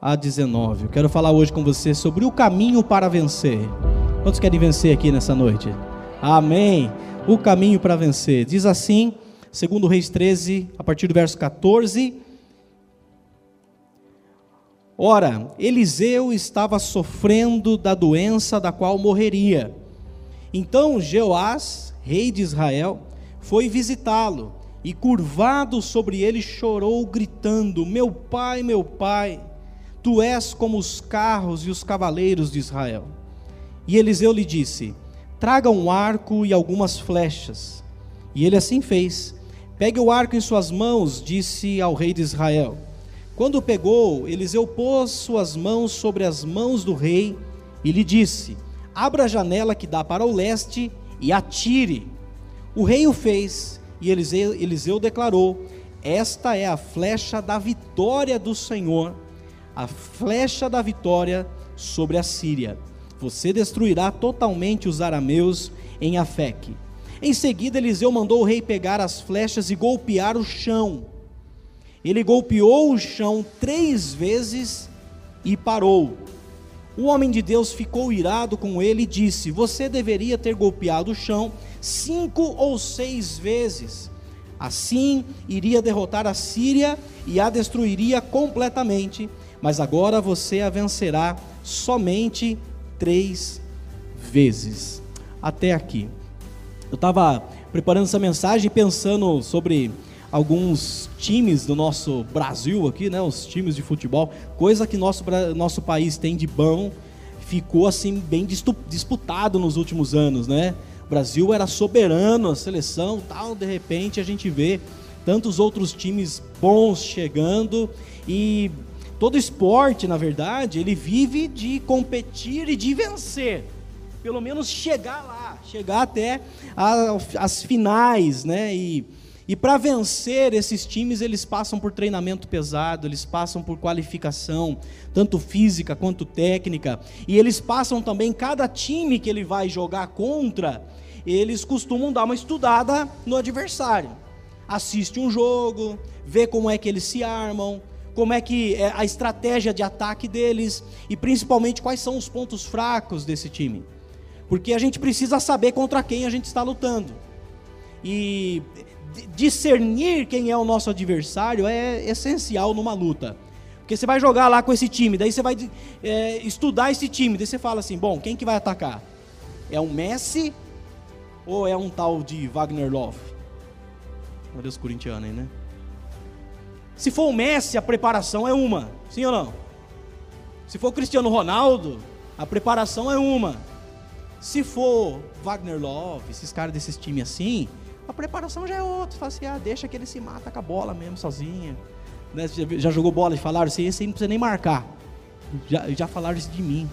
a 19. Eu quero falar hoje com você sobre o caminho para vencer. Quantos querem vencer aqui nessa noite? Amém. O caminho para vencer. Diz assim, segundo Reis 13, a partir do verso 14. Ora, Eliseu estava sofrendo da doença da qual morreria. Então Jeoás, rei de Israel, foi visitá-lo e curvado sobre ele chorou, gritando: Meu pai, meu pai, tu és como os carros e os cavaleiros de Israel. E Eliseu lhe disse: Traga um arco e algumas flechas. E ele assim fez. Pegue o arco em suas mãos, disse ao rei de Israel. Quando pegou, Eliseu pôs suas mãos sobre as mãos do rei e lhe disse: Abra a janela que dá para o leste e atire. O rei o fez e Eliseu, Eliseu declarou: Esta é a flecha da vitória do Senhor, a flecha da vitória sobre a Síria. Você destruirá totalmente os arameus em Afeque. Em seguida, Eliseu mandou o rei pegar as flechas e golpear o chão. Ele golpeou o chão três vezes e parou. O homem de Deus ficou irado com ele e disse: Você deveria ter golpeado o chão cinco ou seis vezes. Assim iria derrotar a Síria e a destruiria completamente. Mas agora você a vencerá somente três vezes. Até aqui. Eu estava preparando essa mensagem pensando sobre alguns times do nosso Brasil aqui, né, os times de futebol, coisa que nosso, nosso país tem de bom, ficou assim bem disputado nos últimos anos, né? O Brasil era soberano, a seleção, tal, de repente a gente vê tantos outros times bons chegando e todo esporte, na verdade, ele vive de competir e de vencer. Pelo menos chegar lá, chegar até as finais, né? E e para vencer esses times, eles passam por treinamento pesado, eles passam por qualificação, tanto física quanto técnica, e eles passam também, cada time que ele vai jogar contra, eles costumam dar uma estudada no adversário. Assiste um jogo, vê como é que eles se armam, como é que é a estratégia de ataque deles e principalmente quais são os pontos fracos desse time. Porque a gente precisa saber contra quem a gente está lutando. E discernir quem é o nosso adversário é essencial numa luta. Porque você vai jogar lá com esse time, daí você vai é, estudar esse time, daí você fala assim: bom, quem que vai atacar? É um Messi ou é um tal de Wagner Love? Meu Deus, corintiano aí, né? Se for o Messi, a preparação é uma, sim ou não? Se for o Cristiano Ronaldo, a preparação é uma. Se for Wagner Love, esses caras desses times assim, a preparação já é outra. Fala assim, ah, deixa que ele se mata com a bola mesmo, sozinho. Né? Já, já, jogou bola e falaram assim, esse aí não precisa nem marcar. Já, já falaram isso de mim.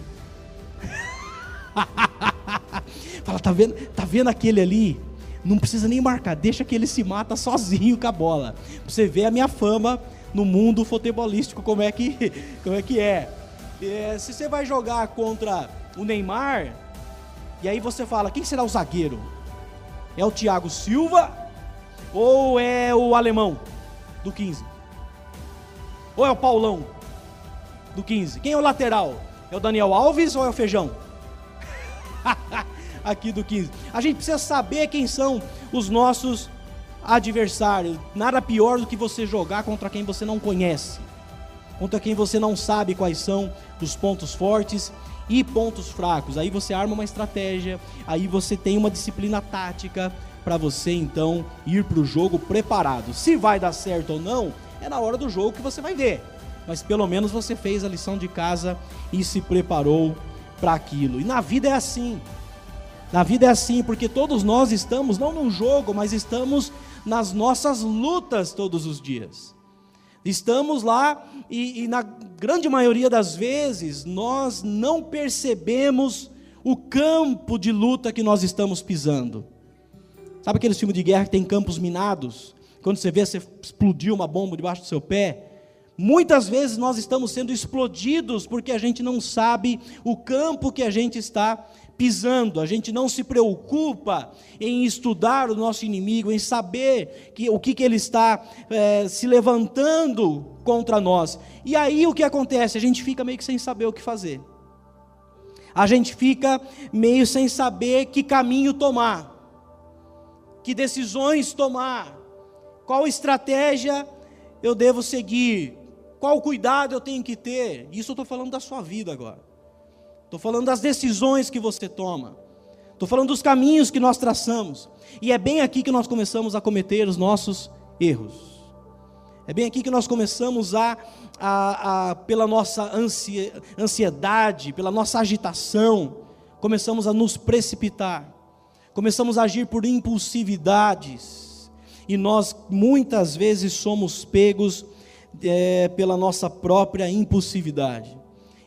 Fala, tá vendo, tá vendo aquele ali? Não precisa nem marcar, deixa que ele se mata sozinho com a bola. Pra você ver a minha fama no mundo futebolístico, como é que, como é, que é. é se você vai jogar contra o Neymar, e aí você fala, quem será o zagueiro? É o Thiago Silva ou é o alemão do 15? Ou é o Paulão do 15? Quem é o lateral? É o Daniel Alves ou é o Feijão? Aqui do 15. A gente precisa saber quem são os nossos adversários. Nada pior do que você jogar contra quem você não conhece, contra quem você não sabe quais são os pontos fortes e pontos fracos. Aí você arma uma estratégia, aí você tem uma disciplina tática para você então ir para o jogo preparado. Se vai dar certo ou não, é na hora do jogo que você vai ver. Mas pelo menos você fez a lição de casa e se preparou para aquilo. E na vida é assim. Na vida é assim, porque todos nós estamos não num jogo, mas estamos nas nossas lutas todos os dias. Estamos lá e, e, na grande maioria das vezes nós não percebemos o campo de luta que nós estamos pisando. Sabe aqueles filmes de guerra que tem campos minados? Quando você vê, você explodiu uma bomba debaixo do seu pé. Muitas vezes nós estamos sendo explodidos porque a gente não sabe o campo que a gente está pisando, a gente não se preocupa em estudar o nosso inimigo, em saber que, o que, que ele está é, se levantando contra nós. E aí o que acontece? A gente fica meio que sem saber o que fazer. A gente fica meio sem saber que caminho tomar, que decisões tomar, qual estratégia eu devo seguir, qual cuidado eu tenho que ter. Isso eu estou falando da sua vida agora. Estou falando das decisões que você toma. Estou falando dos caminhos que nós traçamos. E é bem aqui que nós começamos a cometer os nossos erros. É bem aqui que nós começamos a, a, a pela nossa ansiedade, pela nossa agitação, começamos a nos precipitar, começamos a agir por impulsividades, e nós muitas vezes somos pegos é, pela nossa própria impulsividade.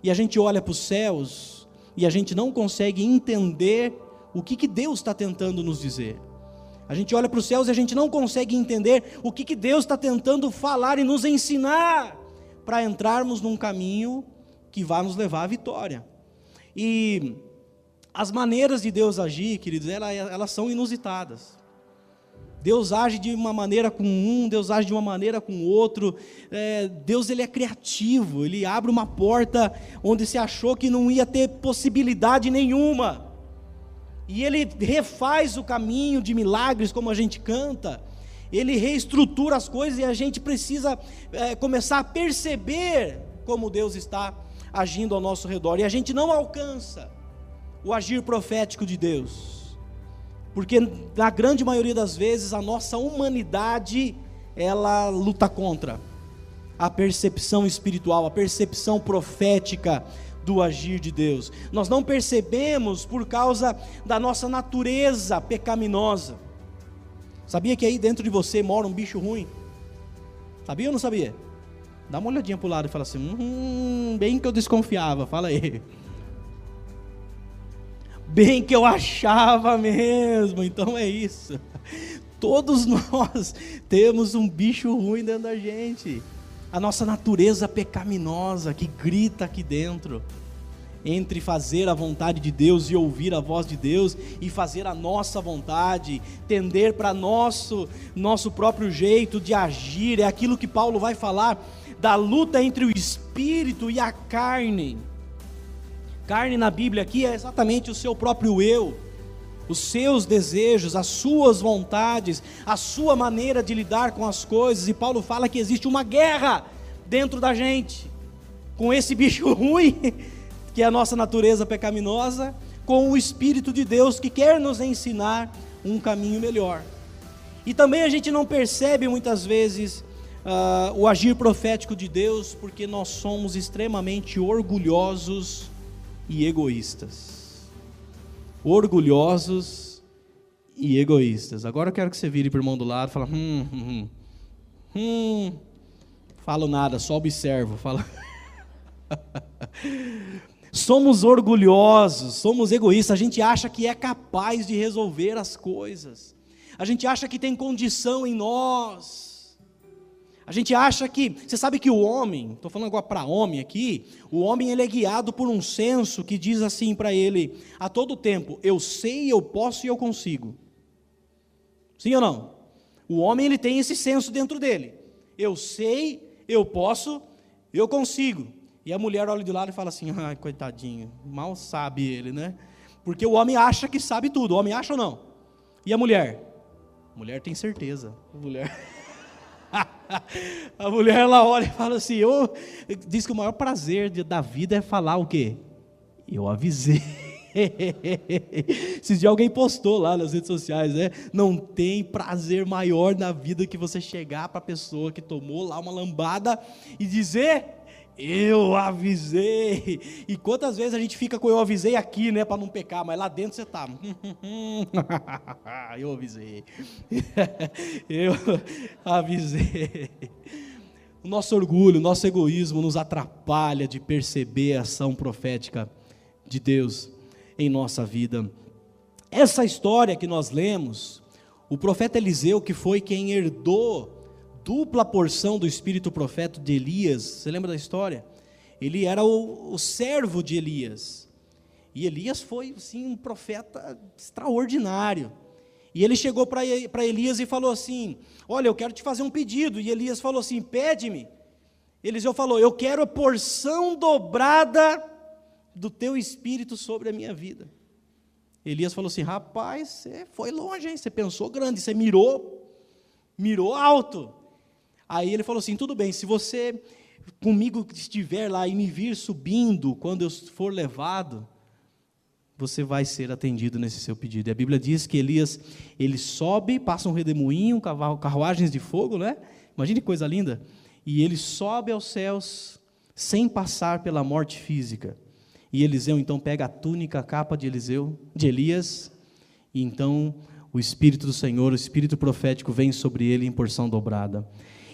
E a gente olha para os céus e a gente não consegue entender o que, que Deus está tentando nos dizer. A gente olha para os céus e a gente não consegue entender o que, que Deus está tentando falar e nos ensinar para entrarmos num caminho que vai nos levar à vitória. E as maneiras de Deus agir, queridos, elas, elas são inusitadas. Deus age de uma maneira com um, Deus age de uma maneira com outro. É, Deus ele é criativo, ele abre uma porta onde se achou que não ia ter possibilidade nenhuma. E ele refaz o caminho de milagres, como a gente canta, ele reestrutura as coisas e a gente precisa é, começar a perceber como Deus está agindo ao nosso redor, e a gente não alcança o agir profético de Deus, porque na grande maioria das vezes a nossa humanidade ela luta contra a percepção espiritual, a percepção profética do agir de Deus. Nós não percebemos por causa da nossa natureza pecaminosa. Sabia que aí dentro de você mora um bicho ruim? Sabia ou não sabia? Dá uma olhadinha para o lado e fala assim: hum, bem que eu desconfiava, fala aí. Bem que eu achava mesmo, então é isso. Todos nós temos um bicho ruim dentro da gente a nossa natureza pecaminosa que grita aqui dentro, entre fazer a vontade de Deus e ouvir a voz de Deus e fazer a nossa vontade, tender para nosso nosso próprio jeito de agir, é aquilo que Paulo vai falar da luta entre o espírito e a carne. Carne na Bíblia aqui é exatamente o seu próprio eu os seus desejos, as suas vontades, a sua maneira de lidar com as coisas. E Paulo fala que existe uma guerra dentro da gente, com esse bicho ruim, que é a nossa natureza pecaminosa, com o Espírito de Deus que quer nos ensinar um caminho melhor. E também a gente não percebe muitas vezes uh, o agir profético de Deus, porque nós somos extremamente orgulhosos e egoístas orgulhosos e egoístas. Agora eu quero que você vire para o irmão do lado e fale, hum, hum, hum, hum, falo nada, só observo. Fala. somos orgulhosos, somos egoístas, a gente acha que é capaz de resolver as coisas, a gente acha que tem condição em nós. A gente acha que, você sabe que o homem, estou falando agora para homem aqui, o homem ele é guiado por um senso que diz assim para ele a todo tempo: eu sei, eu posso e eu consigo. Sim ou não? O homem ele tem esse senso dentro dele. Eu sei, eu posso, eu consigo. E a mulher olha de lado e fala assim: ai, coitadinho, mal sabe ele, né? Porque o homem acha que sabe tudo. O homem acha ou não? E a mulher? Mulher tem certeza. Mulher. a mulher ela olha e fala assim: eu, diz que o maior prazer da vida é falar o quê? Eu avisei. Se dia alguém postou lá nas redes sociais, né? Não tem prazer maior na vida que você chegar para a pessoa que tomou lá uma lambada e dizer: eu avisei. E quantas vezes a gente fica com eu avisei aqui, né, para não pecar, mas lá dentro você tá. eu avisei. eu avisei. O nosso orgulho, o nosso egoísmo nos atrapalha de perceber a ação profética de Deus em nossa vida. Essa história que nós lemos, o profeta Eliseu, que foi quem herdou dupla porção do espírito profeta de Elias. Você lembra da história? Ele era o, o servo de Elias. E Elias foi, sim, um profeta extraordinário. E ele chegou para Elias e falou assim: Olha, eu quero te fazer um pedido. E Elias falou assim: Pede-me. Eliseu falou: Eu quero a porção dobrada do teu espírito sobre a minha vida. Elias falou assim: Rapaz, você foi longe, hein? Você pensou grande, você mirou, mirou alto. Aí ele falou assim: Tudo bem, se você comigo estiver lá e me vir subindo quando eu for levado, você vai ser atendido nesse seu pedido. E a Bíblia diz que Elias, ele sobe, passa um redemoinho, carruagens de fogo, né? Imagine que coisa linda e ele sobe aos céus sem passar pela morte física. E Eliseu então pega a túnica, a capa de Eliseu, de Elias, e então o Espírito do Senhor, o Espírito profético vem sobre ele em porção dobrada.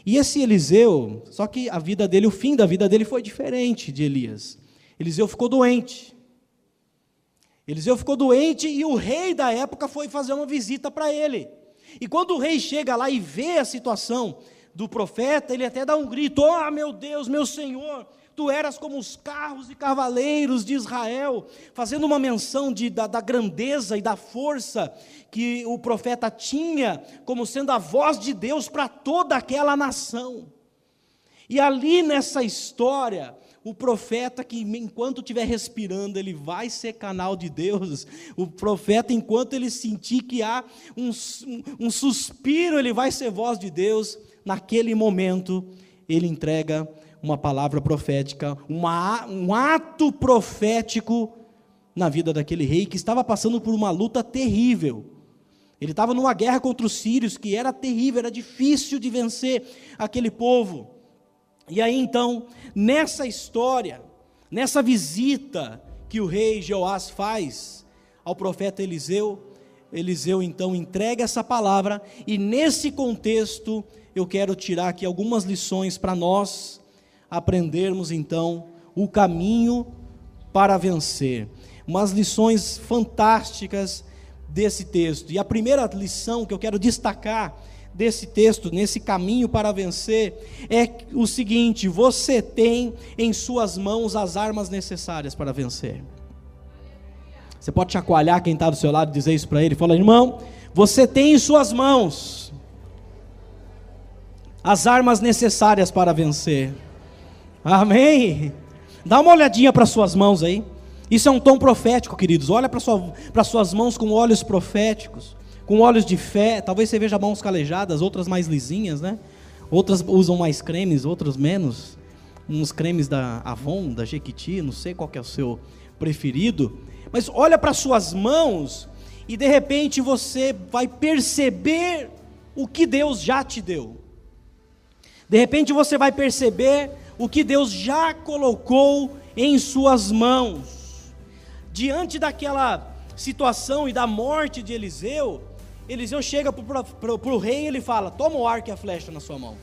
E esse Eliseu, só que a vida dele, o fim da vida dele foi diferente de Elias. Eliseu ficou doente. Eliseu ficou doente e o rei da época foi fazer uma visita para ele. E quando o rei chega lá e vê a situação, do profeta, ele até dá um grito: Oh, meu Deus, meu Senhor, tu eras como os carros e cavaleiros de Israel, fazendo uma menção de, da, da, grandeza e da força que o profeta tinha, como sendo a voz de Deus para toda aquela nação. E ali nessa história, o profeta que enquanto estiver respirando, ele vai ser canal de Deus. O profeta, enquanto ele sentir que há um, um, um suspiro, ele vai ser voz de Deus naquele momento, ele entrega uma palavra profética, uma, um ato profético na vida daquele rei que estava passando por uma luta terrível. Ele estava numa guerra contra os sírios que era terrível, era difícil de vencer aquele povo. E aí então, nessa história, nessa visita que o rei Jeoás faz ao profeta Eliseu, Eliseu então entrega essa palavra, e nesse contexto eu quero tirar aqui algumas lições para nós aprendermos então o caminho para vencer. Umas lições fantásticas desse texto. E a primeira lição que eu quero destacar desse texto, nesse caminho para vencer, é o seguinte: você tem em suas mãos as armas necessárias para vencer. Você pode chacoalhar quem está do seu lado e dizer isso para ele: fala, irmão, você tem em suas mãos as armas necessárias para vencer. Amém? Dá uma olhadinha para suas mãos aí. Isso é um tom profético, queridos. Olha para sua, suas mãos com olhos proféticos, com olhos de fé. Talvez você veja mãos calejadas, outras mais lisinhas, né? Outras usam mais cremes, outras menos. Uns cremes da Avon, da Jequiti, não sei qual é o seu preferido. Mas olha para suas mãos e de repente você vai perceber o que Deus já te deu. De repente você vai perceber o que Deus já colocou em suas mãos. Diante daquela situação e da morte de Eliseu, Eliseu chega para o rei e ele fala: Toma o arco e a flecha na sua mão.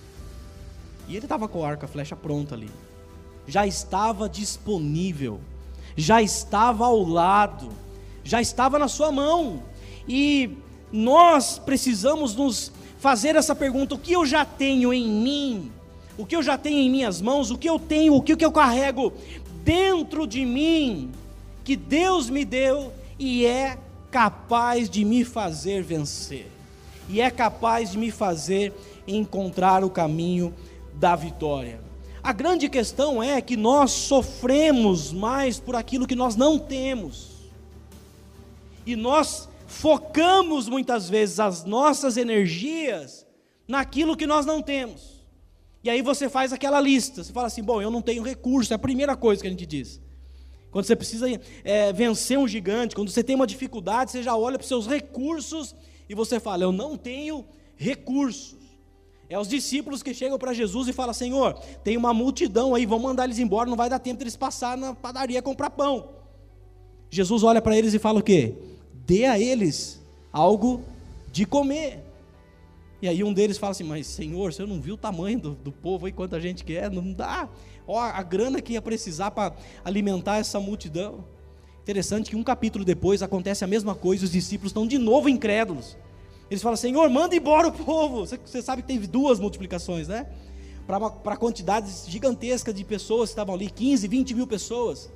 E ele estava com o arco e a flecha pronta ali. Já estava disponível, já estava ao lado, já estava na sua mão. E nós precisamos nos fazer essa pergunta: o que eu já tenho em mim? O que eu já tenho em minhas mãos? O que eu tenho? O que eu carrego dentro de mim que Deus me deu e é capaz de me fazer vencer? E é capaz de me fazer encontrar o caminho da vitória. A grande questão é que nós sofremos mais por aquilo que nós não temos. E nós focamos muitas vezes as nossas energias naquilo que nós não temos. E aí você faz aquela lista, você fala assim: bom, eu não tenho recurso, é a primeira coisa que a gente diz. Quando você precisa é, vencer um gigante, quando você tem uma dificuldade, você já olha para os seus recursos e você fala: eu não tenho recursos. É os discípulos que chegam para Jesus e falam: Senhor, tem uma multidão aí, vamos mandar eles embora, não vai dar tempo de eles passar na padaria comprar pão. Jesus olha para eles e fala o quê? dê a eles algo de comer. E aí um deles fala assim, mas Senhor, você não viu o tamanho do, do povo aí, quanta gente que é? Não dá. Ó, a grana que ia precisar para alimentar essa multidão. Interessante que um capítulo depois acontece a mesma coisa, os discípulos estão de novo incrédulos. Eles falam, Senhor, manda embora o povo. Você, você sabe que teve duas multiplicações, né? Para quantidades gigantescas de pessoas que estavam ali, 15, 20 mil pessoas.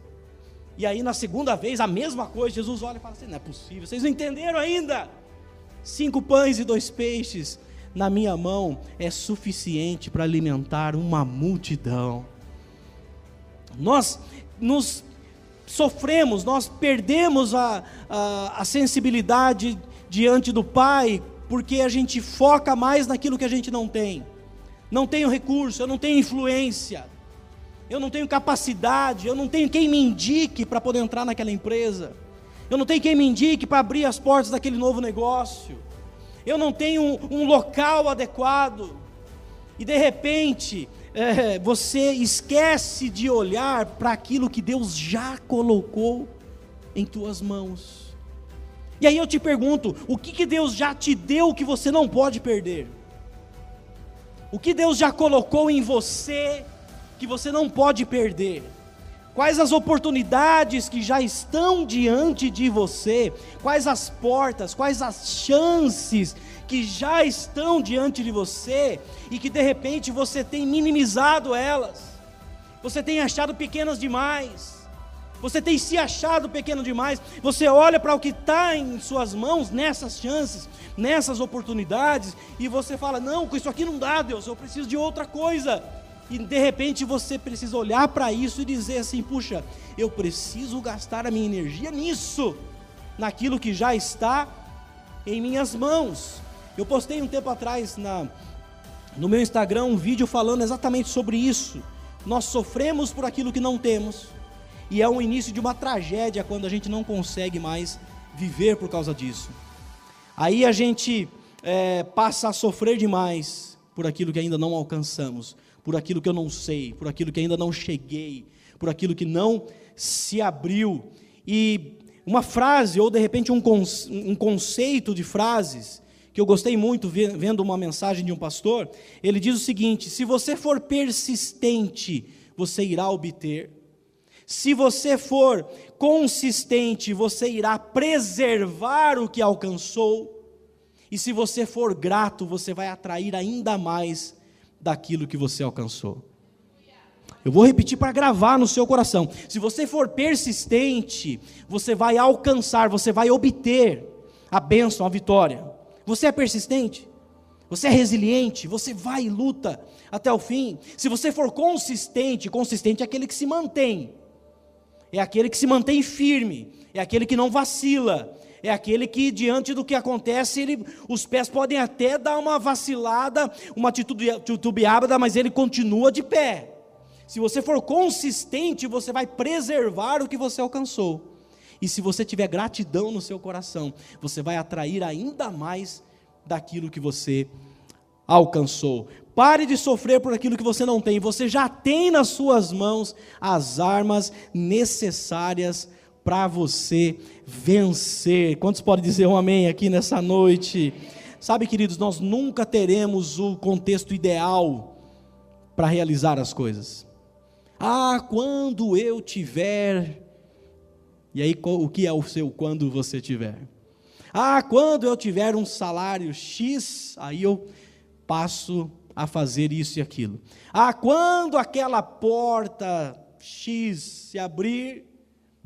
E aí na segunda vez, a mesma coisa, Jesus olha e fala assim: não é possível, vocês não entenderam ainda? Cinco pães e dois peixes na minha mão é suficiente para alimentar uma multidão. Nós nos sofremos, nós perdemos a, a, a sensibilidade diante do Pai, porque a gente foca mais naquilo que a gente não tem. Não tenho recurso, eu não tenho influência, eu não tenho capacidade, eu não tenho quem me indique para poder entrar naquela empresa, eu não tenho quem me indique para abrir as portas daquele novo negócio, eu não tenho um, um local adequado, e de repente é, você esquece de olhar para aquilo que Deus já colocou em tuas mãos. E aí eu te pergunto: o que, que Deus já te deu que você não pode perder? O que Deus já colocou em você que você não pode perder? Quais as oportunidades que já estão diante de você? Quais as portas, quais as chances que já estão diante de você e que de repente você tem minimizado elas, você tem achado pequenas demais, você tem se achado pequeno demais, você olha para o que está em suas mãos, nessas chances, nessas oportunidades, e você fala: Não, com isso aqui não dá, Deus, eu preciso de outra coisa. E de repente você precisa olhar para isso e dizer assim: Puxa, eu preciso gastar a minha energia nisso, naquilo que já está em minhas mãos. Eu postei um tempo atrás na, no meu Instagram um vídeo falando exatamente sobre isso. Nós sofremos por aquilo que não temos, e é o início de uma tragédia quando a gente não consegue mais viver por causa disso. Aí a gente é, passa a sofrer demais por aquilo que ainda não alcançamos, por aquilo que eu não sei, por aquilo que ainda não cheguei, por aquilo que não se abriu. E uma frase, ou de repente um, um conceito de frases, que eu gostei muito vendo uma mensagem de um pastor, ele diz o seguinte: se você for persistente, você irá obter. Se você for consistente, você irá preservar o que alcançou. E se você for grato, você vai atrair ainda mais daquilo que você alcançou. Eu vou repetir para gravar no seu coração. Se você for persistente, você vai alcançar, você vai obter a bênção, a vitória. Você é persistente? Você é resiliente? Você vai e luta até o fim? Se você for consistente, consistente é aquele que se mantém, é aquele que se mantém firme, é aquele que não vacila, é aquele que diante do que acontece, ele, os pés podem até dar uma vacilada, uma titubeada, mas ele continua de pé. Se você for consistente, você vai preservar o que você alcançou. E se você tiver gratidão no seu coração, você vai atrair ainda mais daquilo que você alcançou. Pare de sofrer por aquilo que você não tem. Você já tem nas suas mãos as armas necessárias para você vencer. Quantos podem dizer um amém aqui nessa noite? Sabe, queridos, nós nunca teremos o contexto ideal para realizar as coisas. Ah, quando eu tiver e aí, o que é o seu quando você tiver? Ah, quando eu tiver um salário X, aí eu passo a fazer isso e aquilo. Ah, quando aquela porta X se abrir,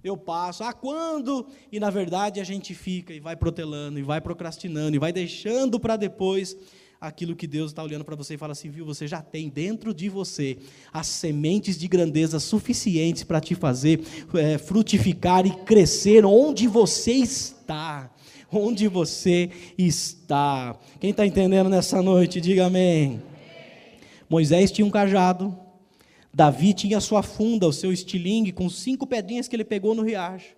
eu passo. Ah, quando? E na verdade a gente fica e vai protelando, e vai procrastinando, e vai deixando para depois aquilo que Deus está olhando para você e fala assim: viu, você já tem dentro de você as sementes de grandeza suficientes para te fazer é, frutificar e crescer onde você está. Onde você está. Quem está entendendo nessa noite, diga amém. Moisés tinha um cajado, Davi tinha a sua funda, o seu estilingue, com cinco pedrinhas que ele pegou no riacho.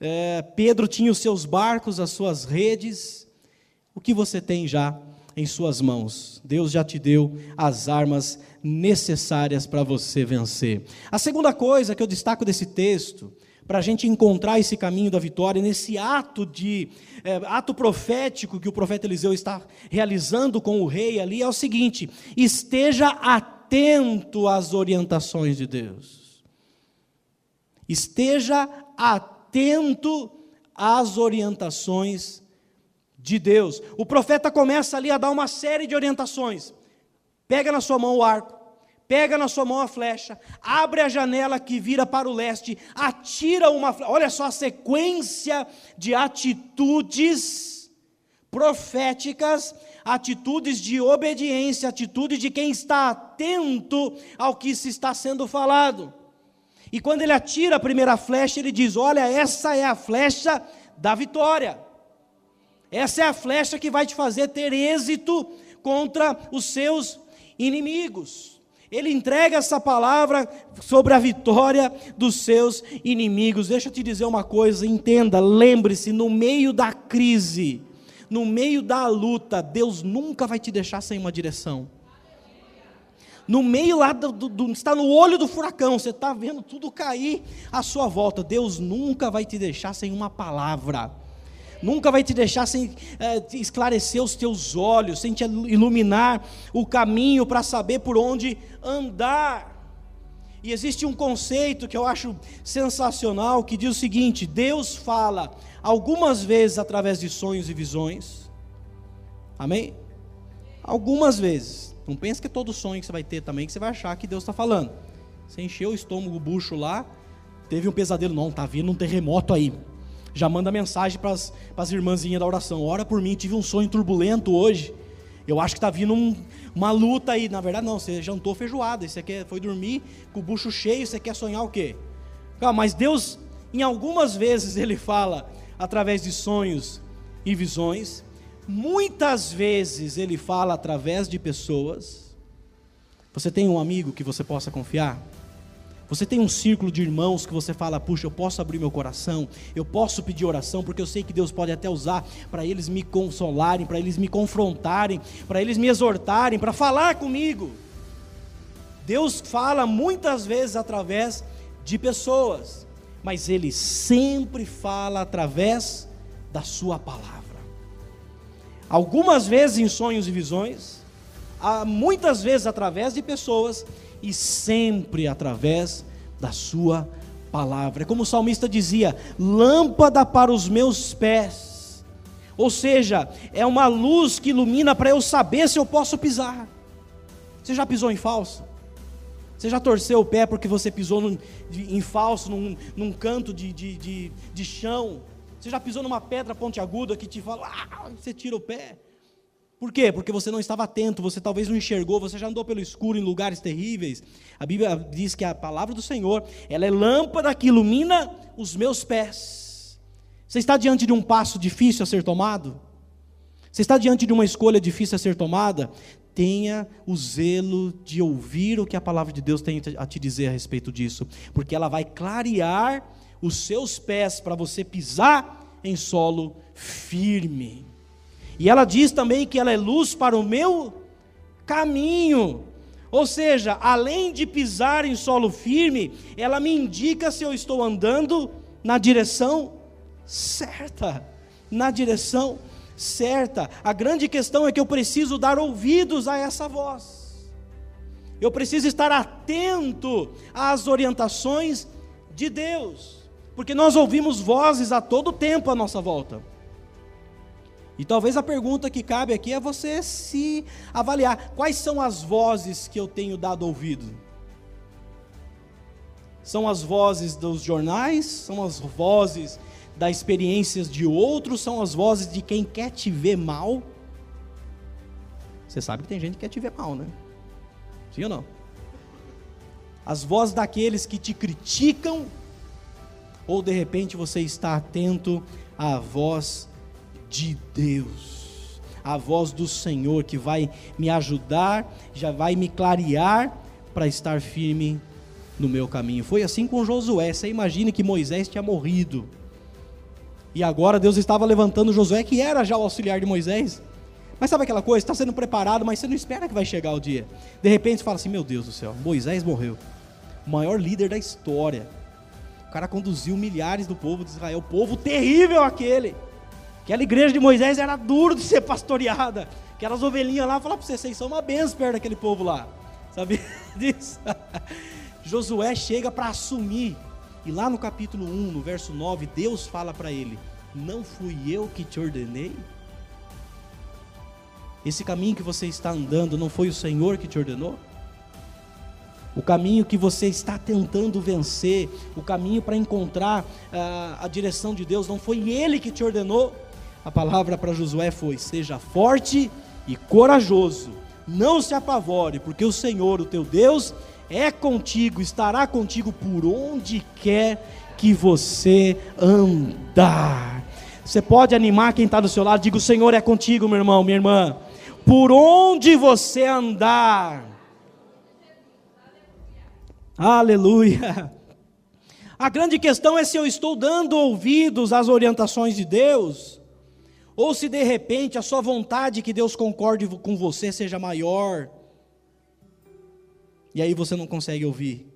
É, Pedro tinha os seus barcos, as suas redes. O que você tem já em suas mãos. Deus já te deu as armas necessárias para você vencer. A segunda coisa que eu destaco desse texto, para a gente encontrar esse caminho da vitória, nesse ato de é, ato profético que o profeta Eliseu está realizando com o rei ali, é o seguinte: esteja atento às orientações de Deus. Esteja atento às orientações de Deus. O profeta começa ali a dar uma série de orientações. Pega na sua mão o arco, pega na sua mão a flecha, abre a janela que vira para o leste, atira uma flecha. Olha só a sequência de atitudes proféticas atitudes de obediência, atitude de quem está atento ao que se está sendo falado. E quando ele atira a primeira flecha, ele diz: Olha, essa é a flecha da vitória. Essa é a flecha que vai te fazer ter êxito contra os seus inimigos. Ele entrega essa palavra sobre a vitória dos seus inimigos. Deixa eu te dizer uma coisa, entenda, lembre-se, no meio da crise, no meio da luta, Deus nunca vai te deixar sem uma direção no meio lá do, do, do, está no olho do furacão, você está vendo tudo cair à sua volta. Deus nunca vai te deixar sem uma palavra, nunca vai te deixar sem é, esclarecer os teus olhos, sem te iluminar o caminho para saber por onde andar. E existe um conceito que eu acho sensacional que diz o seguinte: Deus fala algumas vezes através de sonhos e visões. Amém? Algumas vezes. Não pense que é todo sonho que você vai ter também que você vai achar que Deus está falando. Você encheu o estômago, o bucho lá, teve um pesadelo, não, está vindo um terremoto aí. Já manda mensagem para as irmãzinhas da oração: ora por mim, tive um sonho turbulento hoje. Eu acho que está vindo um, uma luta aí. Na verdade, não, você jantou feijoada, você quer, foi dormir com o bucho cheio, você quer sonhar o quê? Calma, mas Deus, em algumas vezes, Ele fala através de sonhos e visões, Muitas vezes ele fala através de pessoas. Você tem um amigo que você possa confiar? Você tem um círculo de irmãos que você fala, puxa, eu posso abrir meu coração, eu posso pedir oração, porque eu sei que Deus pode até usar para eles me consolarem, para eles me confrontarem, para eles me exortarem, para falar comigo. Deus fala muitas vezes através de pessoas, mas Ele sempre fala através da Sua palavra algumas vezes em sonhos e visões, muitas vezes através de pessoas e sempre através da sua palavra. É como o salmista dizia: lâmpada para os meus pés. Ou seja, é uma luz que ilumina para eu saber se eu posso pisar. Você já pisou em falso? Você já torceu o pé porque você pisou num, em falso, num, num canto de, de, de, de chão? Você já pisou numa pedra pontiaguda que te fala, ah, você tira o pé. Por quê? Porque você não estava atento, você talvez não enxergou, você já andou pelo escuro em lugares terríveis. A Bíblia diz que a palavra do Senhor, ela é lâmpada que ilumina os meus pés. Você está diante de um passo difícil a ser tomado? Você está diante de uma escolha difícil a ser tomada? Tenha o zelo de ouvir o que a palavra de Deus tem a te dizer a respeito disso, porque ela vai clarear os seus pés para você pisar em solo firme. E ela diz também que ela é luz para o meu caminho. Ou seja, além de pisar em solo firme, ela me indica se eu estou andando na direção certa. Na direção certa. A grande questão é que eu preciso dar ouvidos a essa voz. Eu preciso estar atento às orientações de Deus porque nós ouvimos vozes a todo tempo à nossa volta. E talvez a pergunta que cabe aqui é você se avaliar: quais são as vozes que eu tenho dado ouvido? São as vozes dos jornais? São as vozes das experiências de outros? São as vozes de quem quer te ver mal? Você sabe que tem gente que quer te ver mal, né? Sim ou não? As vozes daqueles que te criticam ou de repente você está atento à voz de Deus, à voz do Senhor que vai me ajudar, já vai me clarear para estar firme no meu caminho. Foi assim com Josué. Você imagina que Moisés tinha morrido. E agora Deus estava levantando Josué, que era já o auxiliar de Moisés. Mas sabe aquela coisa? Está sendo preparado, mas você não espera que vai chegar o dia. De repente você fala assim: Meu Deus do céu, Moisés morreu. O maior líder da história cara conduziu milhares do povo de Israel, povo terrível aquele. Aquela igreja de Moisés era duro de ser pastoreada. Aquelas ovelhinhas lá, falar para vocês, vocês são uma benção perto daquele povo lá. Sabe disso? Josué chega para assumir. E lá no capítulo 1, no verso 9, Deus fala para ele: Não fui eu que te ordenei? Esse caminho que você está andando, não foi o Senhor que te ordenou? o caminho que você está tentando vencer, o caminho para encontrar uh, a direção de Deus, não foi Ele que te ordenou. A palavra para Josué foi: seja forte e corajoso. Não se apavore, porque o Senhor, o teu Deus, é contigo, estará contigo por onde quer que você andar. Você pode animar quem está do seu lado, diga: O Senhor é contigo, meu irmão, minha irmã. Por onde você andar. Aleluia. A grande questão é se eu estou dando ouvidos às orientações de Deus, ou se de repente a sua vontade que Deus concorde com você seja maior, e aí você não consegue ouvir.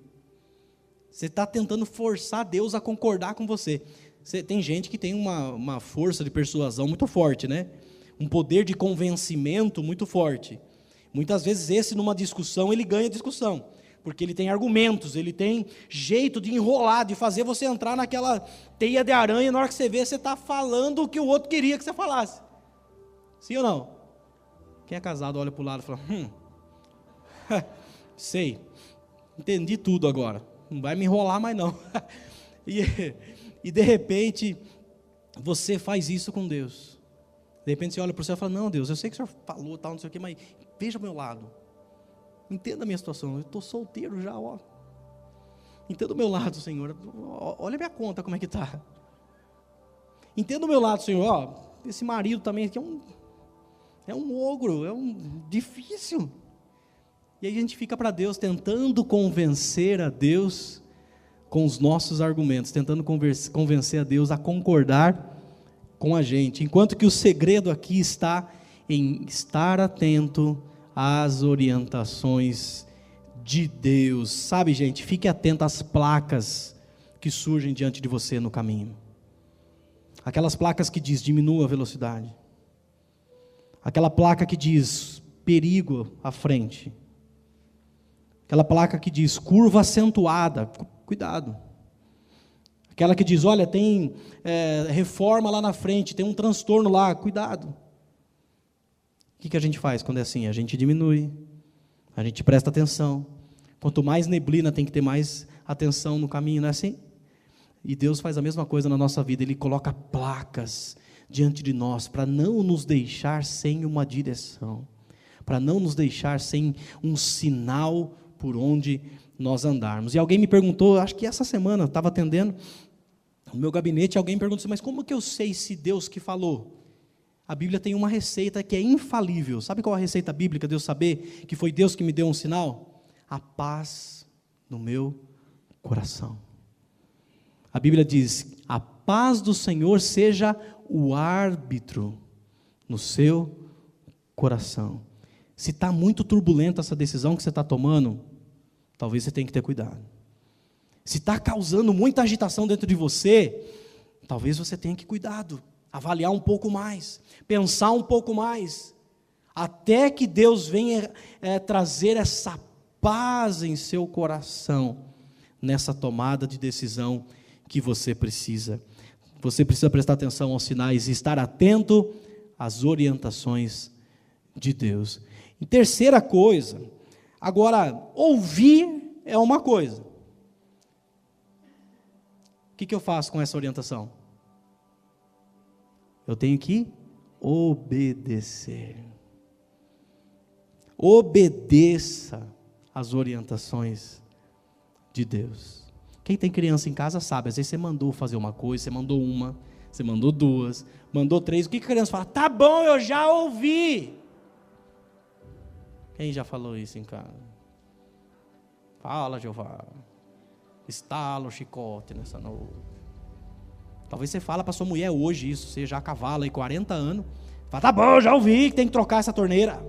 Você está tentando forçar Deus a concordar com você. você tem gente que tem uma, uma força de persuasão muito forte, né? Um poder de convencimento muito forte. Muitas vezes esse numa discussão ele ganha discussão porque ele tem argumentos, ele tem jeito de enrolar, de fazer você entrar naquela teia de aranha, na hora que você vê, você está falando o que o outro queria que você falasse. Sim ou não? Quem é casado olha para o lado e fala: Hum, sei, entendi tudo agora, não vai me enrolar mais não. e, e de repente, você faz isso com Deus. De repente você olha para o céu e fala: Não, Deus, eu sei que o senhor falou tal, não sei o que, mas veja o meu lado. Entenda a minha situação. Eu estou solteiro já, ó. Entenda o meu lado, Senhor. Olha minha conta como é que está. Entenda o meu lado, Senhor. Ó, esse marido também aqui é um, é um ogro, é um difícil. E aí a gente fica para Deus tentando convencer a Deus com os nossos argumentos, tentando convencer a Deus a concordar com a gente. Enquanto que o segredo aqui está em estar atento as orientações de Deus. Sabe, gente, fique atento às placas que surgem diante de você no caminho. Aquelas placas que diz diminua a velocidade. Aquela placa que diz perigo à frente. Aquela placa que diz curva acentuada, cuidado. Aquela que diz, olha, tem é, reforma lá na frente, tem um transtorno lá, cuidado. O que, que a gente faz quando é assim? A gente diminui, a gente presta atenção. Quanto mais neblina, tem que ter mais atenção no caminho, não é assim? E Deus faz a mesma coisa na nossa vida, Ele coloca placas diante de nós para não nos deixar sem uma direção, para não nos deixar sem um sinal por onde nós andarmos. E alguém me perguntou, acho que essa semana, estava atendendo no meu gabinete, alguém me perguntou assim, mas como que eu sei se Deus que falou? A Bíblia tem uma receita que é infalível. Sabe qual a receita bíblica de eu saber que foi Deus que me deu um sinal? A paz no meu coração. A Bíblia diz: a paz do Senhor seja o árbitro no seu coração. Se está muito turbulenta essa decisão que você está tomando, talvez você tenha que ter cuidado. Se está causando muita agitação dentro de você, talvez você tenha que cuidado avaliar um pouco mais, pensar um pouco mais, até que Deus venha é, trazer essa paz em seu coração, nessa tomada de decisão que você precisa. Você precisa prestar atenção aos sinais e estar atento às orientações de Deus. E terceira coisa, agora, ouvir é uma coisa. O que, que eu faço com essa orientação? Eu tenho que obedecer. Obedeça às orientações de Deus. Quem tem criança em casa sabe, às vezes você mandou fazer uma coisa, você mandou uma, você mandou duas, mandou três. O que a criança fala? Tá bom, eu já ouvi. Quem já falou isso em casa? Fala, Jeová. Estala o chicote nessa noite. Talvez você fala para sua mulher hoje isso, você já cavala aí 40 anos. Fala, tá bom, já ouvi que tem que trocar essa torneira.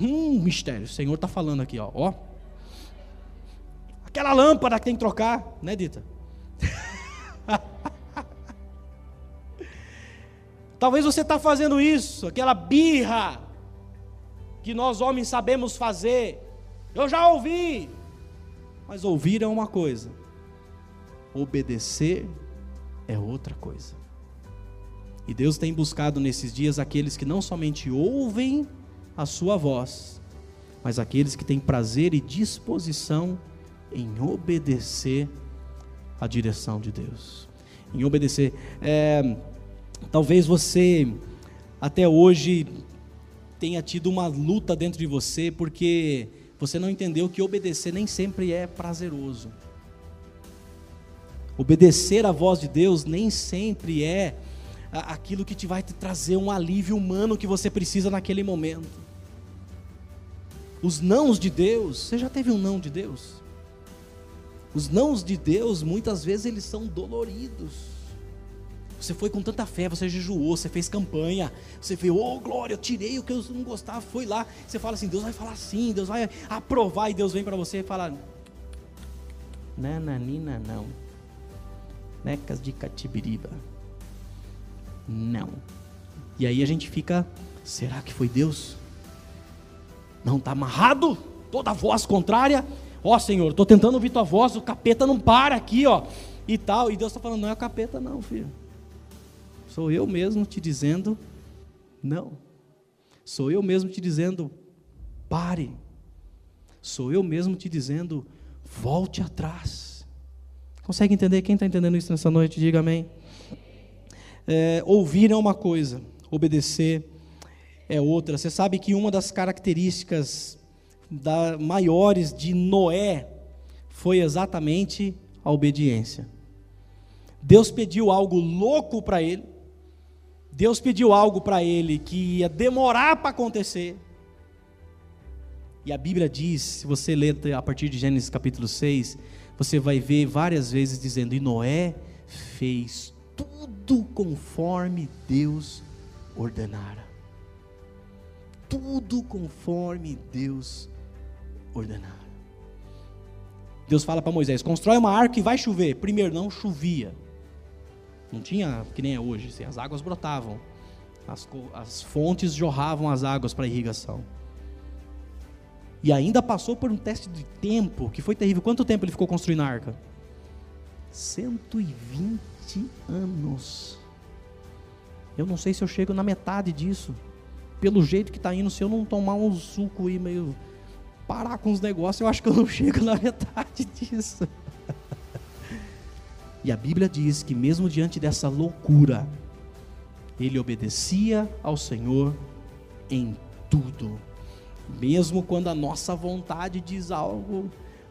Hum, mistério, o Senhor está falando aqui, ó. ó. Aquela lâmpada que tem que trocar, né, Dita? Talvez você está fazendo isso, aquela birra que nós homens sabemos fazer. Eu já ouvi, mas ouvir é uma coisa, obedecer é outra coisa. E Deus tem buscado nesses dias aqueles que não somente ouvem a sua voz, mas aqueles que têm prazer e disposição em obedecer a direção de Deus. Em obedecer. É, talvez você até hoje tenha tido uma luta dentro de você porque você não entendeu que obedecer nem sempre é prazeroso. Obedecer à voz de Deus nem sempre é aquilo que te vai te trazer um alívio humano que você precisa naquele momento. Os nãos de Deus, você já teve um não de Deus? Os nãos de Deus, muitas vezes, eles são doloridos. Você foi com tanta fé, você jejuou, você fez campanha, você fez, oh glória, eu tirei o que eu não gostava, foi lá. Você fala assim: Deus vai falar sim, Deus vai aprovar, e Deus vem para você e fala: Nananina, não. Necas de Catibiriba. Não. E aí a gente fica: será que foi Deus? Não, está amarrado, toda voz contrária. Ó oh, Senhor, estou tentando ouvir tua voz, o capeta não para aqui, ó. E tal. E Deus está falando, não é o capeta, não, filho. Sou eu mesmo te dizendo, não. Sou eu mesmo te dizendo, pare. Sou eu mesmo te dizendo, volte atrás. Consegue entender? Quem está entendendo isso nessa noite? Diga amém. É, ouvir é uma coisa, obedecer é outra. Você sabe que uma das características da, maiores de Noé foi exatamente a obediência. Deus pediu algo louco para ele, Deus pediu algo para ele que ia demorar para acontecer. E a Bíblia diz, se você ler a partir de Gênesis capítulo 6, você vai ver várias vezes dizendo: E Noé fez tudo conforme Deus ordenara tudo conforme Deus ordenar. Deus fala para Moisés: constrói uma arca e vai chover. Primeiro, não chovia. Não tinha, que nem é hoje, assim, as águas brotavam. As, as fontes jorravam as águas para irrigação. E ainda passou por um teste de tempo que foi terrível. Quanto tempo ele ficou construindo a arca? 120 anos. Eu não sei se eu chego na metade disso pelo jeito que está indo, se eu não tomar um suco e meio parar com os negócios, eu acho que eu não chego na metade disso. e a Bíblia diz que mesmo diante dessa loucura, ele obedecia ao Senhor em tudo. Mesmo quando a nossa vontade diz algo,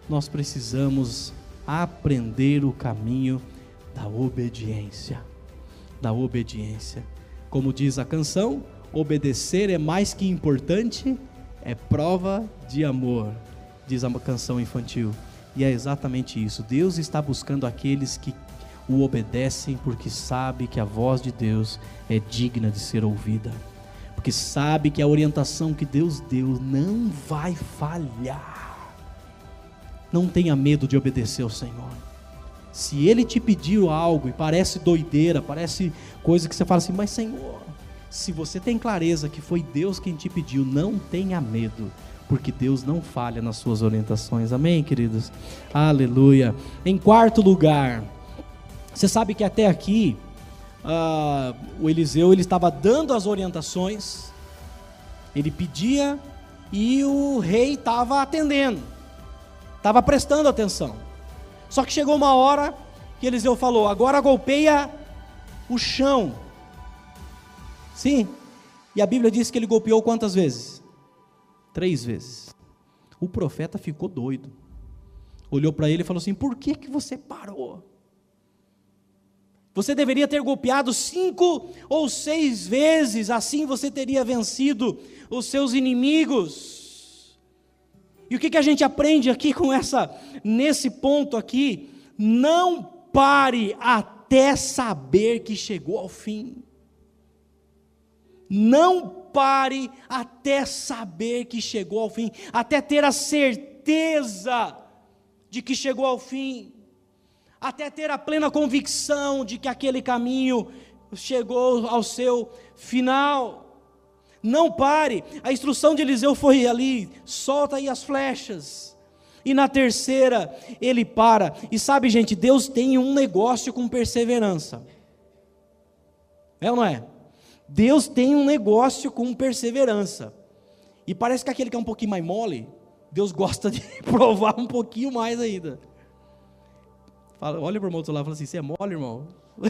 nós precisamos aprender o caminho da obediência. Da obediência. Como diz a canção, obedecer é mais que importante, é prova de amor, diz a canção infantil. E é exatamente isso. Deus está buscando aqueles que o obedecem porque sabe que a voz de Deus é digna de ser ouvida. Porque sabe que a orientação que Deus deu não vai falhar. Não tenha medo de obedecer ao Senhor. Se ele te pediu algo e parece doideira, parece coisa que você fala assim, mas Senhor, se você tem clareza que foi Deus quem te pediu, não tenha medo, porque Deus não falha nas suas orientações. Amém, queridos? Aleluia. Em quarto lugar, você sabe que até aqui uh, o Eliseu ele estava dando as orientações, ele pedia e o rei estava atendendo, estava prestando atenção. Só que chegou uma hora que Eliseu falou: agora golpeia o chão Sim. E a Bíblia diz que ele golpeou quantas vezes? Três vezes. O profeta ficou doido. Olhou para ele e falou assim: Por que, que você parou? Você deveria ter golpeado cinco ou seis vezes, assim você teria vencido os seus inimigos. E o que, que a gente aprende aqui com essa, nesse ponto aqui? Não pare até saber que chegou ao fim. Não pare até saber que chegou ao fim, até ter a certeza de que chegou ao fim, até ter a plena convicção de que aquele caminho chegou ao seu final. Não pare, a instrução de Eliseu foi ali: solta aí as flechas. E na terceira, ele para. E sabe, gente, Deus tem um negócio com perseverança. É ou não é? Deus tem um negócio com perseverança. E parece que aquele que é um pouquinho mais mole, Deus gosta de provar um pouquinho mais ainda. Fala, olha para o irmão do lado e fala assim: Você é mole, irmão?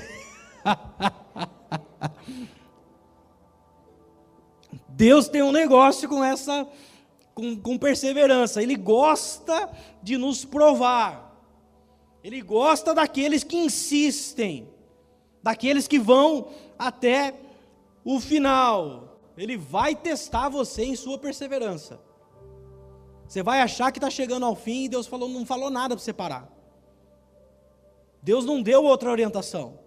Deus tem um negócio com essa, com, com perseverança. Ele gosta de nos provar. Ele gosta daqueles que insistem, daqueles que vão até o final. Ele vai testar você em sua perseverança. Você vai achar que está chegando ao fim e Deus falou, não falou nada para você parar. Deus não deu outra orientação.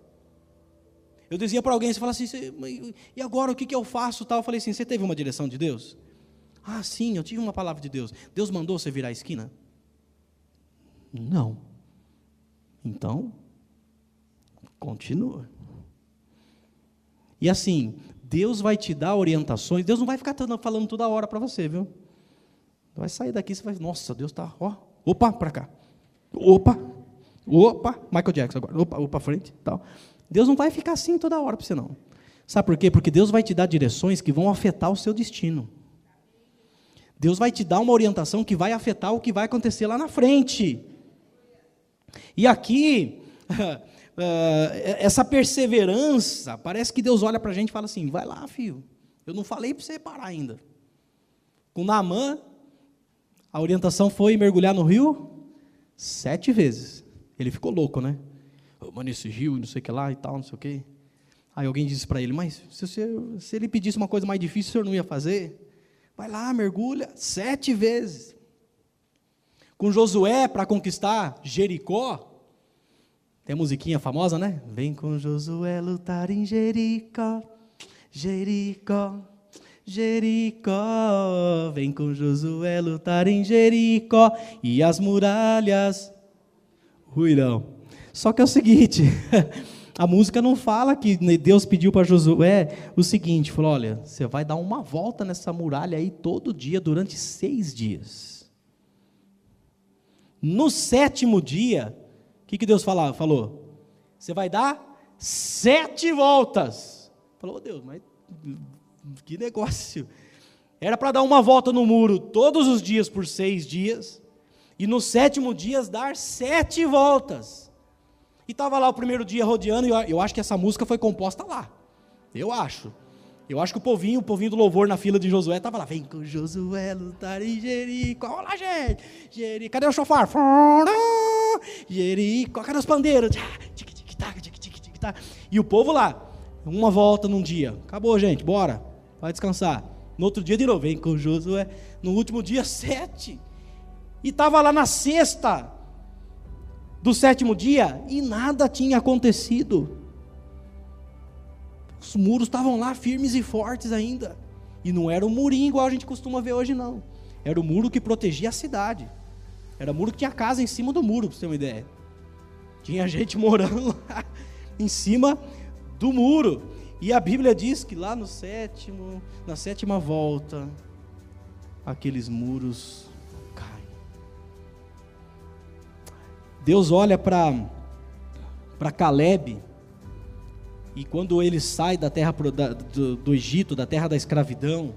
Eu dizia para alguém, você fala assim, e agora o que, que eu faço? Tal. Eu falei assim, você teve uma direção de Deus? Ah, sim, eu tive uma palavra de Deus. Deus mandou você virar a esquina? Não. Então, continua. E assim, Deus vai te dar orientações, Deus não vai ficar falando toda hora para você, viu? Vai sair daqui, você vai, nossa, Deus está, ó, opa, para cá, opa, opa, Michael Jackson agora, opa, opa, frente, tal. Deus não vai ficar assim toda hora para você não. Sabe por quê? Porque Deus vai te dar direções que vão afetar o seu destino. Deus vai te dar uma orientação que vai afetar o que vai acontecer lá na frente. E aqui, essa perseverança, parece que Deus olha para a gente e fala assim: vai lá, filho, eu não falei para você parar ainda. Com Naamã, a orientação foi mergulhar no rio sete vezes. Ele ficou louco, né? Mano, esse rio, não sei o que lá e tal, não sei o que. Aí alguém disse para ele, mas se, você, se ele pedisse uma coisa mais difícil, o senhor não ia fazer? Vai lá, mergulha sete vezes. Com Josué para conquistar Jericó, tem a musiquinha famosa, né? Vem com Josué lutar em Jericó, Jericó. Jericó, vem com Josué lutar em Jericó e as muralhas ruirão. Só que é o seguinte, a música não fala que Deus pediu para Josué o seguinte, falou, olha, você vai dar uma volta nessa muralha aí todo dia durante seis dias. No sétimo dia, o que, que Deus falava, falou? Você vai dar sete voltas. Falou, oh, Deus, mas que negócio. Era para dar uma volta no muro todos os dias por seis dias, e no sétimo dia dar sete voltas. E estava lá o primeiro dia rodeando, e eu, acho que essa música foi composta lá. Eu acho. Eu acho que o povinho, o povinho do louvor na fila de Josué estava lá. Vem com Josué lutar em Jericó. Olá, gente. Jericó. Cadê o chofar? Jericó. Cadê os pandeiros? E o povo lá. Uma volta num dia. Acabou, gente. Bora. Vai descansar. No outro dia de novo, vem com Josué. No último dia, sete. E estava lá na sexta do sétimo dia e nada tinha acontecido. Os muros estavam lá firmes e fortes ainda. E não era um murinho igual a gente costuma ver hoje, não. Era o muro que protegia a cidade. Era o muro que tinha casa em cima do muro, para você ter uma ideia. Tinha gente morando lá em cima do muro. E a Bíblia diz que lá no sétimo, na sétima volta, aqueles muros Deus olha para Caleb e quando ele sai da terra do, do, Egito, da terra da escravidão,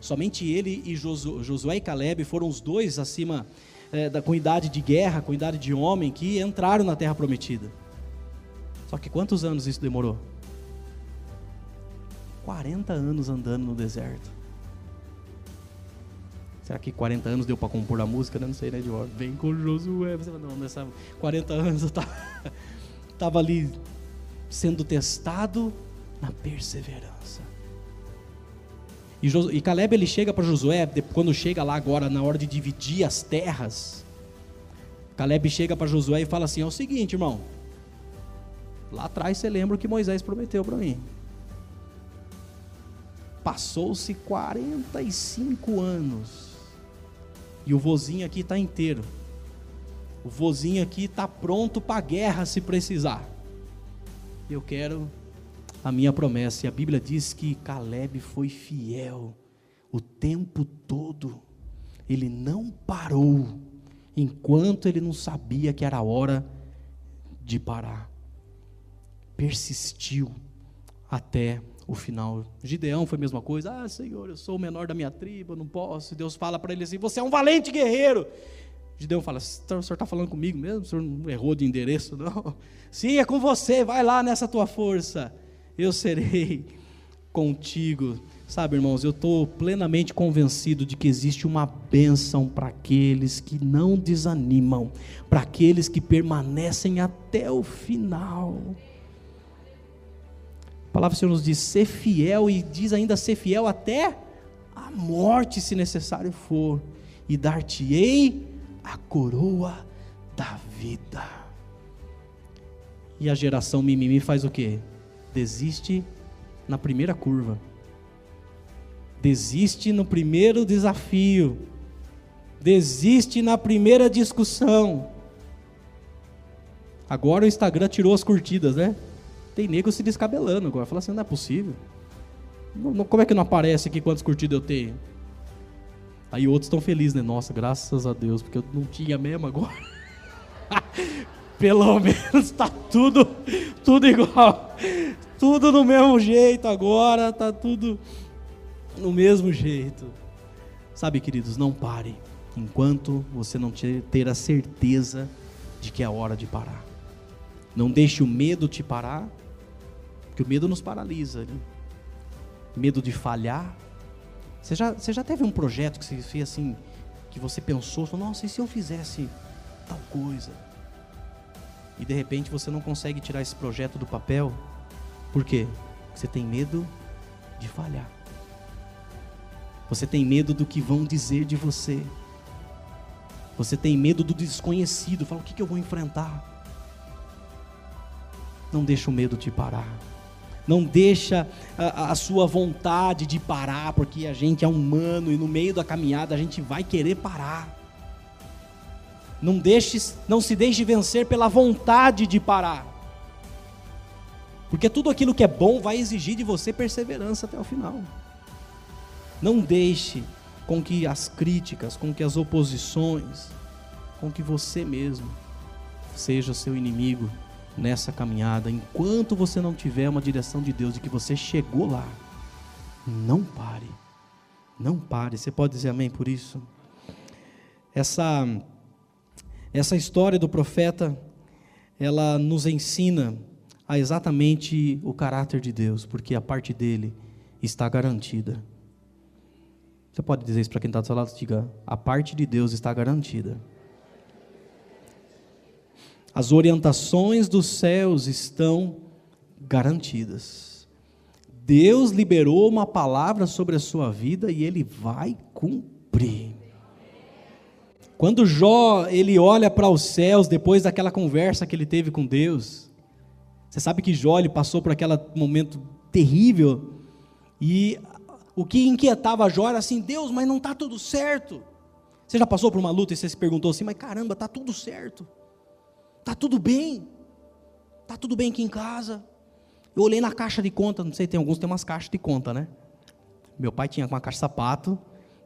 somente ele e Josué e Caleb foram os dois acima é, da com idade de guerra, com idade de homem que entraram na terra prometida. Só que quantos anos isso demorou? 40 anos andando no deserto. Será que 40 anos deu para compor a música? Não sei, né, de Vem com Josué. Você não, nessa 40 anos eu tava, tava ali sendo testado na perseverança. E, e Caleb ele chega para Josué, quando chega lá agora na hora de dividir as terras. Caleb chega para Josué e fala assim: é o seguinte, irmão. Lá atrás você lembra o que Moisés prometeu para mim. Passou-se 45 anos. E o vozinho aqui está inteiro. O vozinho aqui está pronto para a guerra se precisar. Eu quero a minha promessa. E a Bíblia diz que Caleb foi fiel o tempo todo. Ele não parou enquanto ele não sabia que era hora de parar. Persistiu até o final. Gideão foi a mesma coisa. Ah, Senhor, eu sou o menor da minha tribo, não posso. Deus fala para ele assim: Você é um valente guerreiro. Gideão fala: O senhor está falando comigo mesmo? O senhor não errou de endereço, não? Sim, é com você. Vai lá nessa tua força. Eu serei contigo. Sabe, irmãos, eu estou plenamente convencido de que existe uma bênção para aqueles que não desanimam, para aqueles que permanecem até o final. Palavra do Senhor nos diz ser fiel e diz ainda ser fiel até a morte, se necessário for, e dar-te-ei a coroa da vida. E a geração mimimi faz o quê? Desiste na primeira curva. Desiste no primeiro desafio. Desiste na primeira discussão. Agora o Instagram tirou as curtidas, né? Tem nego se descabelando agora. Fala assim, não é possível. como é que não aparece aqui quantas curtidas eu tenho? Aí outros estão felizes, né? Nossa, graças a Deus, porque eu não tinha mesmo agora. Pelo menos tá tudo, tudo igual. Tudo do mesmo jeito agora, tá tudo no mesmo jeito. Sabe, queridos, não pare enquanto você não ter a certeza de que é hora de parar. Não deixe o medo te parar, porque o medo nos paralisa. Né? Medo de falhar. Você já, você já teve um projeto que você fez assim, que você pensou, falou, nossa, e se eu fizesse tal coisa? E de repente você não consegue tirar esse projeto do papel. Por quê? Você tem medo de falhar. Você tem medo do que vão dizer de você. Você tem medo do desconhecido. Fala, o que, que eu vou enfrentar? Não deixa o medo te parar. Não deixa a, a, sua vontade de parar, porque a gente é humano e no meio da caminhada a gente vai querer parar. Não deixe, não se deixe vencer pela vontade de parar. Porque tudo aquilo que é bom vai exigir de você perseverança até o final. Não deixe com que as críticas, com que as oposições, com que você mesmo seja seu inimigo nessa caminhada, enquanto você não tiver uma direção de Deus e que você chegou lá. Não pare. Não pare. Você pode dizer amém por isso? Essa essa história do profeta, ela nos ensina a exatamente o caráter de Deus, porque a parte dele está garantida. Você pode dizer isso para quem está do seu lado? Diga, a parte de Deus está garantida. As orientações dos céus estão garantidas. Deus liberou uma palavra sobre a sua vida e ele vai cumprir. Quando Jó, ele olha para os céus depois daquela conversa que ele teve com Deus, você sabe que Jó ele passou por aquele momento terrível e o que inquietava Jó era assim: Deus, mas não está tudo certo. Você já passou por uma luta e você se perguntou assim: mas caramba, está tudo certo, está tudo bem, está tudo bem aqui em casa. Eu olhei na caixa de conta, não sei, tem alguns que tem umas caixas de conta, né? Meu pai tinha uma caixa de sapato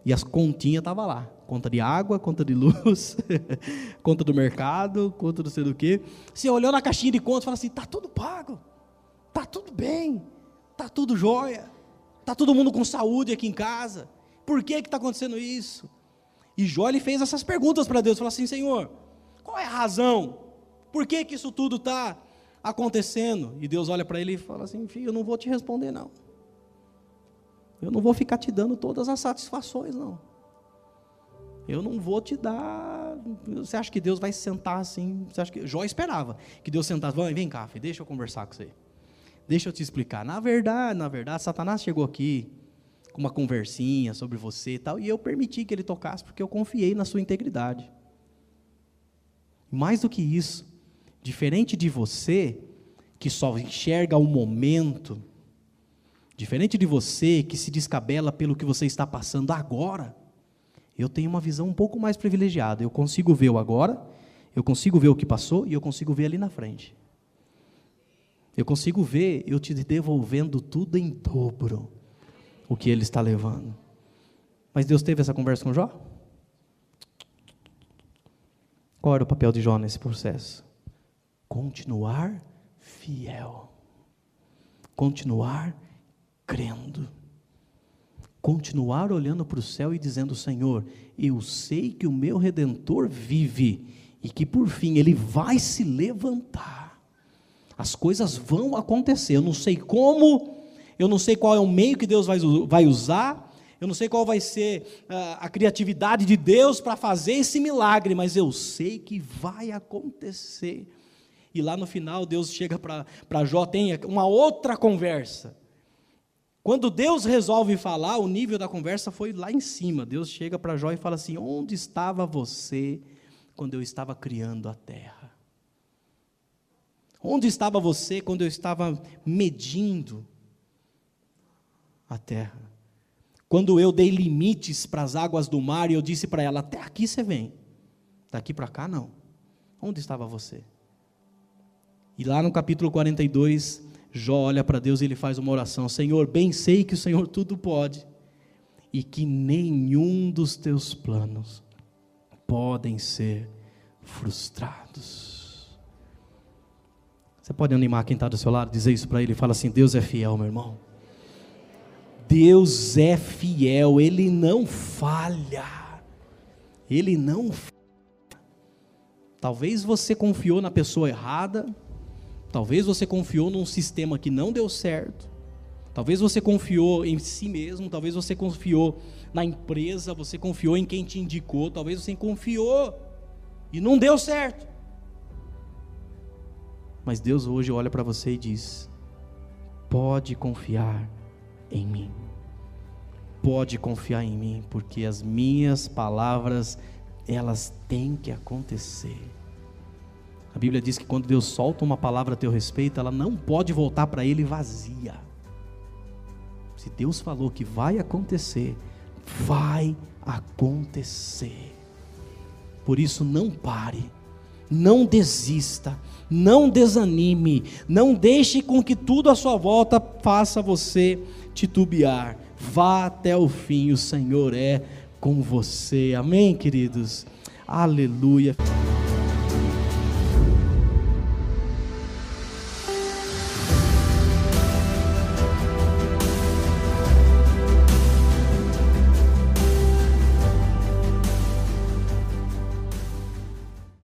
e as continhas estavam lá. Conta de água, conta de luz, conta do mercado, conta do sei do que. Você olhou na caixinha de conta e falou assim: está tudo pago, está tudo bem, está tudo jóia. Está todo mundo com saúde aqui em casa. Por que está acontecendo isso? E Jó ele fez essas perguntas para Deus. Falou assim: Senhor, qual é a razão? Por que, que isso tudo está acontecendo? E Deus olha para ele e fala assim: Filho, eu não vou te responder, não. Eu não vou ficar te dando todas as satisfações, não. Eu não vou te dar. Você acha que Deus vai sentar assim? Você acha que Jó esperava que Deus sentasse? Vem cá, filho, deixa eu conversar com você. Deixa eu te explicar. Na verdade, na verdade, Satanás chegou aqui com uma conversinha sobre você e tal, e eu permiti que ele tocasse porque eu confiei na sua integridade. Mais do que isso, diferente de você, que só enxerga o momento, diferente de você que se descabela pelo que você está passando agora, eu tenho uma visão um pouco mais privilegiada. Eu consigo ver o agora, eu consigo ver o que passou e eu consigo ver ali na frente. Eu consigo ver eu te devolvendo tudo em dobro o que ele está levando. Mas Deus teve essa conversa com Jó? Qual era o papel de Jó nesse processo? Continuar fiel. Continuar crendo. Continuar olhando para o céu e dizendo: Senhor, eu sei que o meu redentor vive e que por fim ele vai se levantar as coisas vão acontecer. Eu não sei como, eu não sei qual é o meio que Deus vai, vai usar, eu não sei qual vai ser ah, a criatividade de Deus para fazer esse milagre, mas eu sei que vai acontecer. E lá no final, Deus chega para Jó, tem uma outra conversa. Quando Deus resolve falar, o nível da conversa foi lá em cima. Deus chega para Jó e fala assim: Onde estava você quando eu estava criando a terra? Onde estava você quando eu estava medindo a terra? Quando eu dei limites para as águas do mar e eu disse para ela: Até aqui você vem, daqui para cá não. Onde estava você? E lá no capítulo 42, Jó olha para Deus e ele faz uma oração: Senhor, bem sei que o Senhor tudo pode e que nenhum dos teus planos podem ser frustrados. Você pode animar quem está do seu lado, dizer isso para ele, fala assim: Deus é fiel, meu irmão. Deus é fiel, Ele não falha. Ele não. Talvez você confiou na pessoa errada, Talvez você confiou num sistema que não deu certo. Talvez você confiou em si mesmo, talvez você confiou na empresa, você confiou em quem te indicou, talvez você confiou e não deu certo. Mas Deus hoje olha para você e diz: pode confiar em mim. Pode confiar em mim, porque as minhas palavras, elas têm que acontecer. A Bíblia diz que quando Deus solta uma palavra a teu respeito, ela não pode voltar para Ele vazia. Se Deus falou que vai acontecer, vai acontecer. Por isso, não pare, não desista, não desanime, não deixe com que tudo à sua volta faça você titubear. Vá até o fim, o Senhor é com você. Amém, queridos? Aleluia.